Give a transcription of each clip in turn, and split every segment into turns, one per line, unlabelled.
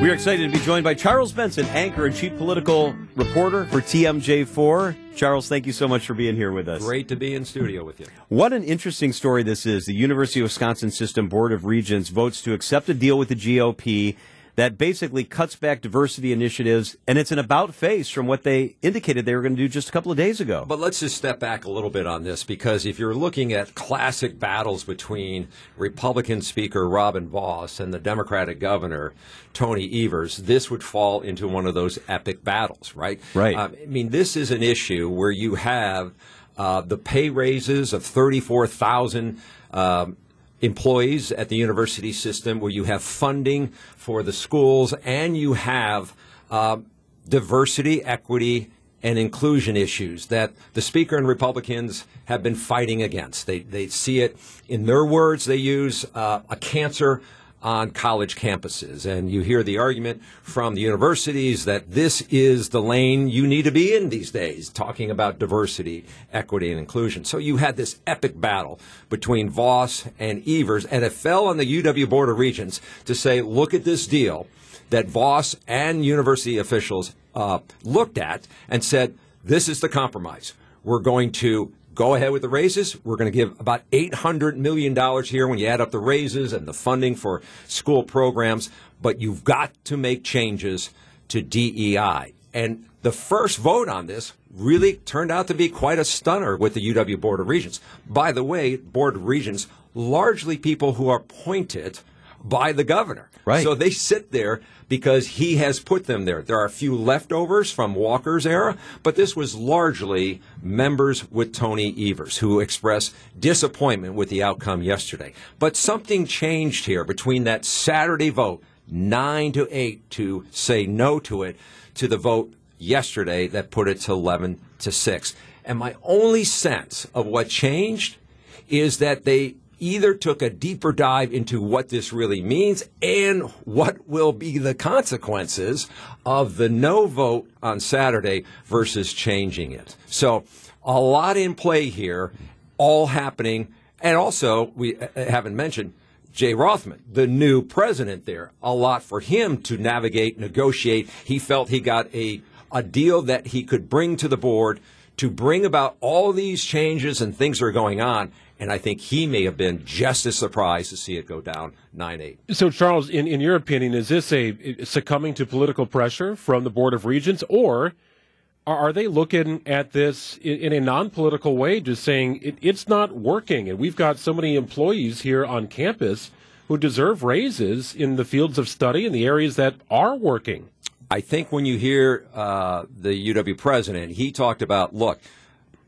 We're excited to be joined by Charles Benson, anchor and chief political reporter for TMJ4. Charles, thank you so much for being here with us.
Great to be in studio with you.
What an interesting story this is. The University of Wisconsin System Board of Regents votes to accept a deal with the GOP that basically cuts back diversity initiatives, and it's an about face from what they indicated they were going to do just a couple of days ago.
But let's just step back a little bit on this because if you're looking at classic battles between Republican Speaker Robin Vos and the Democratic Governor Tony Evers, this would fall into one of those epic battles, right?
Right.
Um, I mean, this is an issue where you have uh, the pay raises of 34,000. Um, employees at the university system where you have funding for the schools and you have uh, diversity, equity, and inclusion issues that the Speaker and Republicans have been fighting against. They, they see it in their words, they use uh, a cancer on college campuses. And you hear the argument from the universities that this is the lane you need to be in these days, talking about diversity, equity, and inclusion. So you had this epic battle between Vos and Evers, and it fell on the UW Board of Regents to say, look at this deal that Vos and university officials uh, looked at and said, this is the compromise. We're going to go ahead with the raises. We're going to give about $800 million here when you add up the raises and the funding for school programs, but you've got to make changes to DEI. And the first vote on this really turned out to be quite a stunner with the UW Board of Regents. By the way, Board of Regents, largely people who are appointed by the governor.
Right.
So they sit there because he has put them there. There are a few leftovers from Walker's era, but this was largely members with Tony Evers who expressed disappointment with the outcome yesterday. But something changed here between that Saturday vote, 9 to 8 to say no to it, to the vote yesterday that put it to 11 to 6. And my only sense of what changed is that they either took a deeper dive into what this really means and what will be the consequences of the no vote on Saturday versus changing it. So, a lot in play here, all happening. And also, we uh, haven't mentioned Jay Rothman, the new president there. A lot for him to navigate, negotiate. He felt he got a, a deal that he could bring to the board to bring about all these changes and things that are going on. And I think he may have been just as surprised to see it go down 9 8.
So, Charles, in, in your opinion, is this a succumbing to political pressure from the Board of Regents, or are, they looking at this in, in a non political way, just saying it, it's not working? And we've got so many employees here on campus who deserve raises in the fields of study and the areas that are working.
I think when you hear uh, the UW president, he talked about look,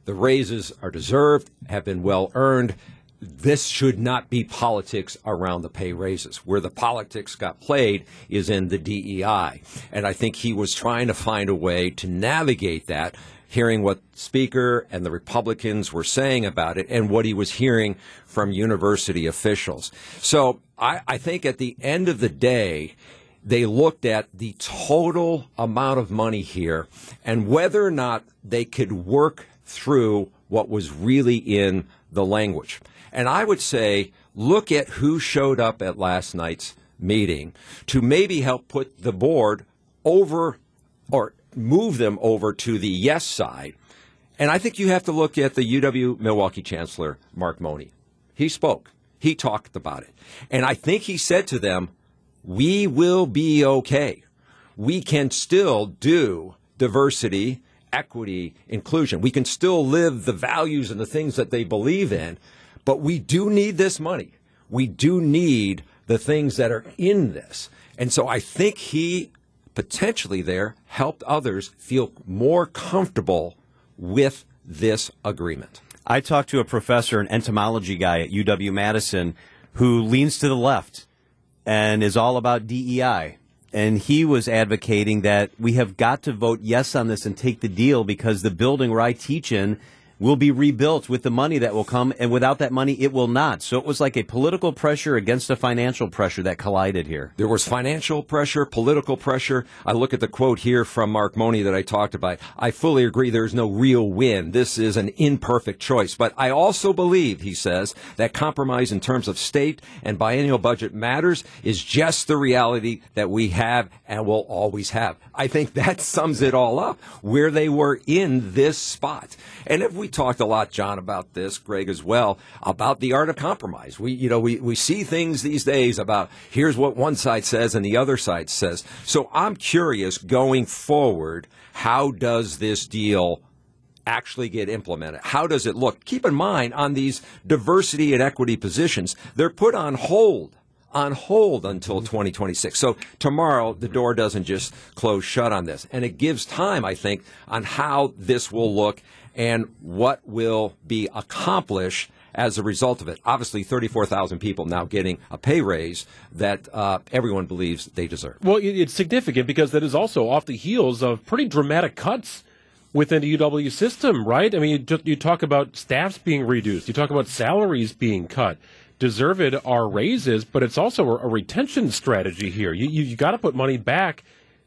the raises are deserved, have been well earned. This should not be politics around the pay raises. Where the politics got played is in the DEI. And I think he was trying to find a way to navigate that, hearing what Speaker and the Republicans were saying about it and what he was hearing from university officials. So I, I think at the end of the day, they looked at the total amount of money here and whether or not they could work through what was really in the language. And I would say, look at who showed up at last night's meeting to maybe help put the board over or move them over to the yes side. And I think you have to look at the UW Milwaukee Chancellor, Mark Mone. He spoke. He talked about it. And I think he said to them, we will be okay. We can still do diversity, equity, inclusion. We can still live the values and the things that they believe in, but we do need this money. We do need the things that are in this. And so I think he potentially there helped others feel more comfortable with this agreement.
I talked to a professor, an entomology guy at UW Madison, who leans to the left and is all about DEI. And he was advocating that we have got to vote yes on this and take the deal because the building where I teach in will be rebuilt with the money that will come, and without that money, it will not. So it was like a political pressure against a financial pressure that collided here.
There was financial pressure, political pressure. I look at the quote here from Mark Mone that I talked about. I fully agree there's no real win. This is an imperfect choice. But I also believe, he says, that compromise in terms of state and biennial budget matters is just the reality that we have and will always have. I think that sums it all up where they were in this spot. And if we talked a lot, John, about this, Greg as well, about the art of compromise. We, you know, we, we see things these days about here's what one side says and the other side says. So I'm curious going forward, how does this deal actually get implemented? How does it look? Keep in mind on these diversity and equity positions, they're put on hold on hold until 2026. So tomorrow, the door doesn't just close shut on this. And it gives time, I think, on how this will look and what will be accomplished as a result of it. Obviously, 34,000 people now getting a pay raise that uh, everyone believes they deserve.
Well, it's significant because that is also off the heels of pretty dramatic cuts within the UW system, right? I mean, you, you talk about staffs being reduced, you talk about salaries being cut. Deserved are raises, but it's also a, retention strategy here. You, you, you got to put money back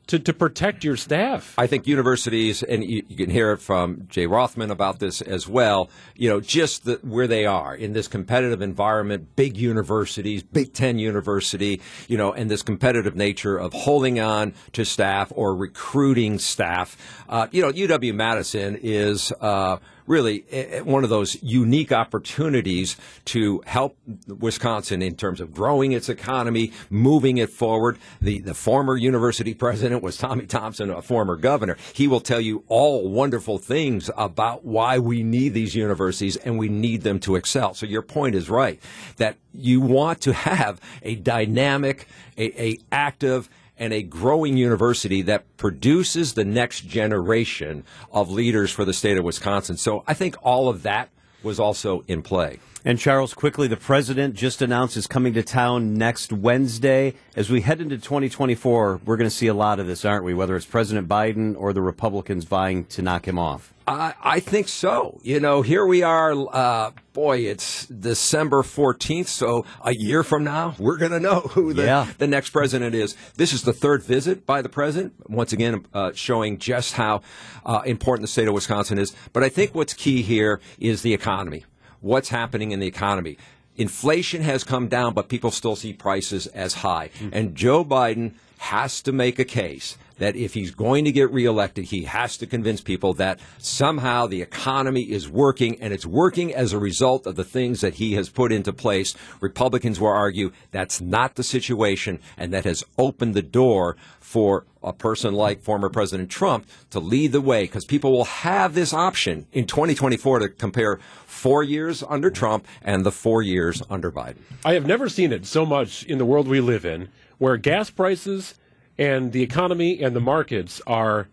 to, to protect your staff.
I think universities, and you, you, can hear it from Jay Rothman about this as well, you know, just the, where they are in this competitive environment, big universities, Big Ten University, you know, and this competitive nature of holding on to staff or recruiting staff. Uh, you know, UW Madison is. Uh, really eh, eh, one of those unique opportunities to help Wisconsin in terms of growing its economy, moving it forward. The, the former university president was Tommy Thompson, a former governor. He will tell you all wonderful things about why we need these universities and we need them to excel. So your point is right that you want to have a dynamic, a, a active, and a growing university that produces the next generation of leaders for the state of Wisconsin. So I think all of that was also in play.
And Charles, quickly, the president just announced is coming to town next Wednesday. As we head into 2024, we're going to see a lot of this, aren't we? Whether it's President Biden or the Republicans vying to knock him off.
I, I think so. You know, here we are. Uh, boy, it's December 14th. So a year from now, we're going to know who the, yeah. the next president is. This is the third visit by the president. Once again, uh, showing just how uh, important the state of Wisconsin is. But I think what's key here is the economy what's happening in the economy. Inflation has come down, but people still see prices as high. Mm-hmm. And Joe Biden has to make a case that if he's going to get reelected, he has to convince people that somehow the economy is working and it's working as a result of the things that he has put into place. Republicans will argue that's not the situation and that has opened the door for a person like former President Trump to lead the way because people will have this option in 2024 to compare four years under Trump and the four years under Biden.
I have never seen it so much in the world we live in where gas prices and the economy and the markets are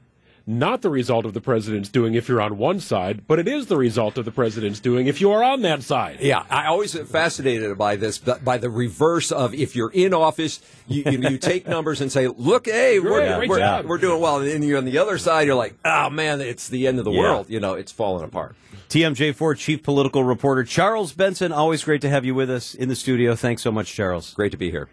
not the result of the president's doing if you're on one side, but it is the result of the president's doing if you are on that side.
Yeah, I always am fascinated by this, by the reverse of if you're in office, you, you, you take numbers and say, look, hey, we're, we're, we're, doing well. And then you're on the other side, you're like, oh, man, it's the end of the yeah. world. You know, it's falling apart.
TMJ4 Chief Political Reporter Charles Benson, always great to have you with us in the studio. Thanks so much, Charles.
Great to be here.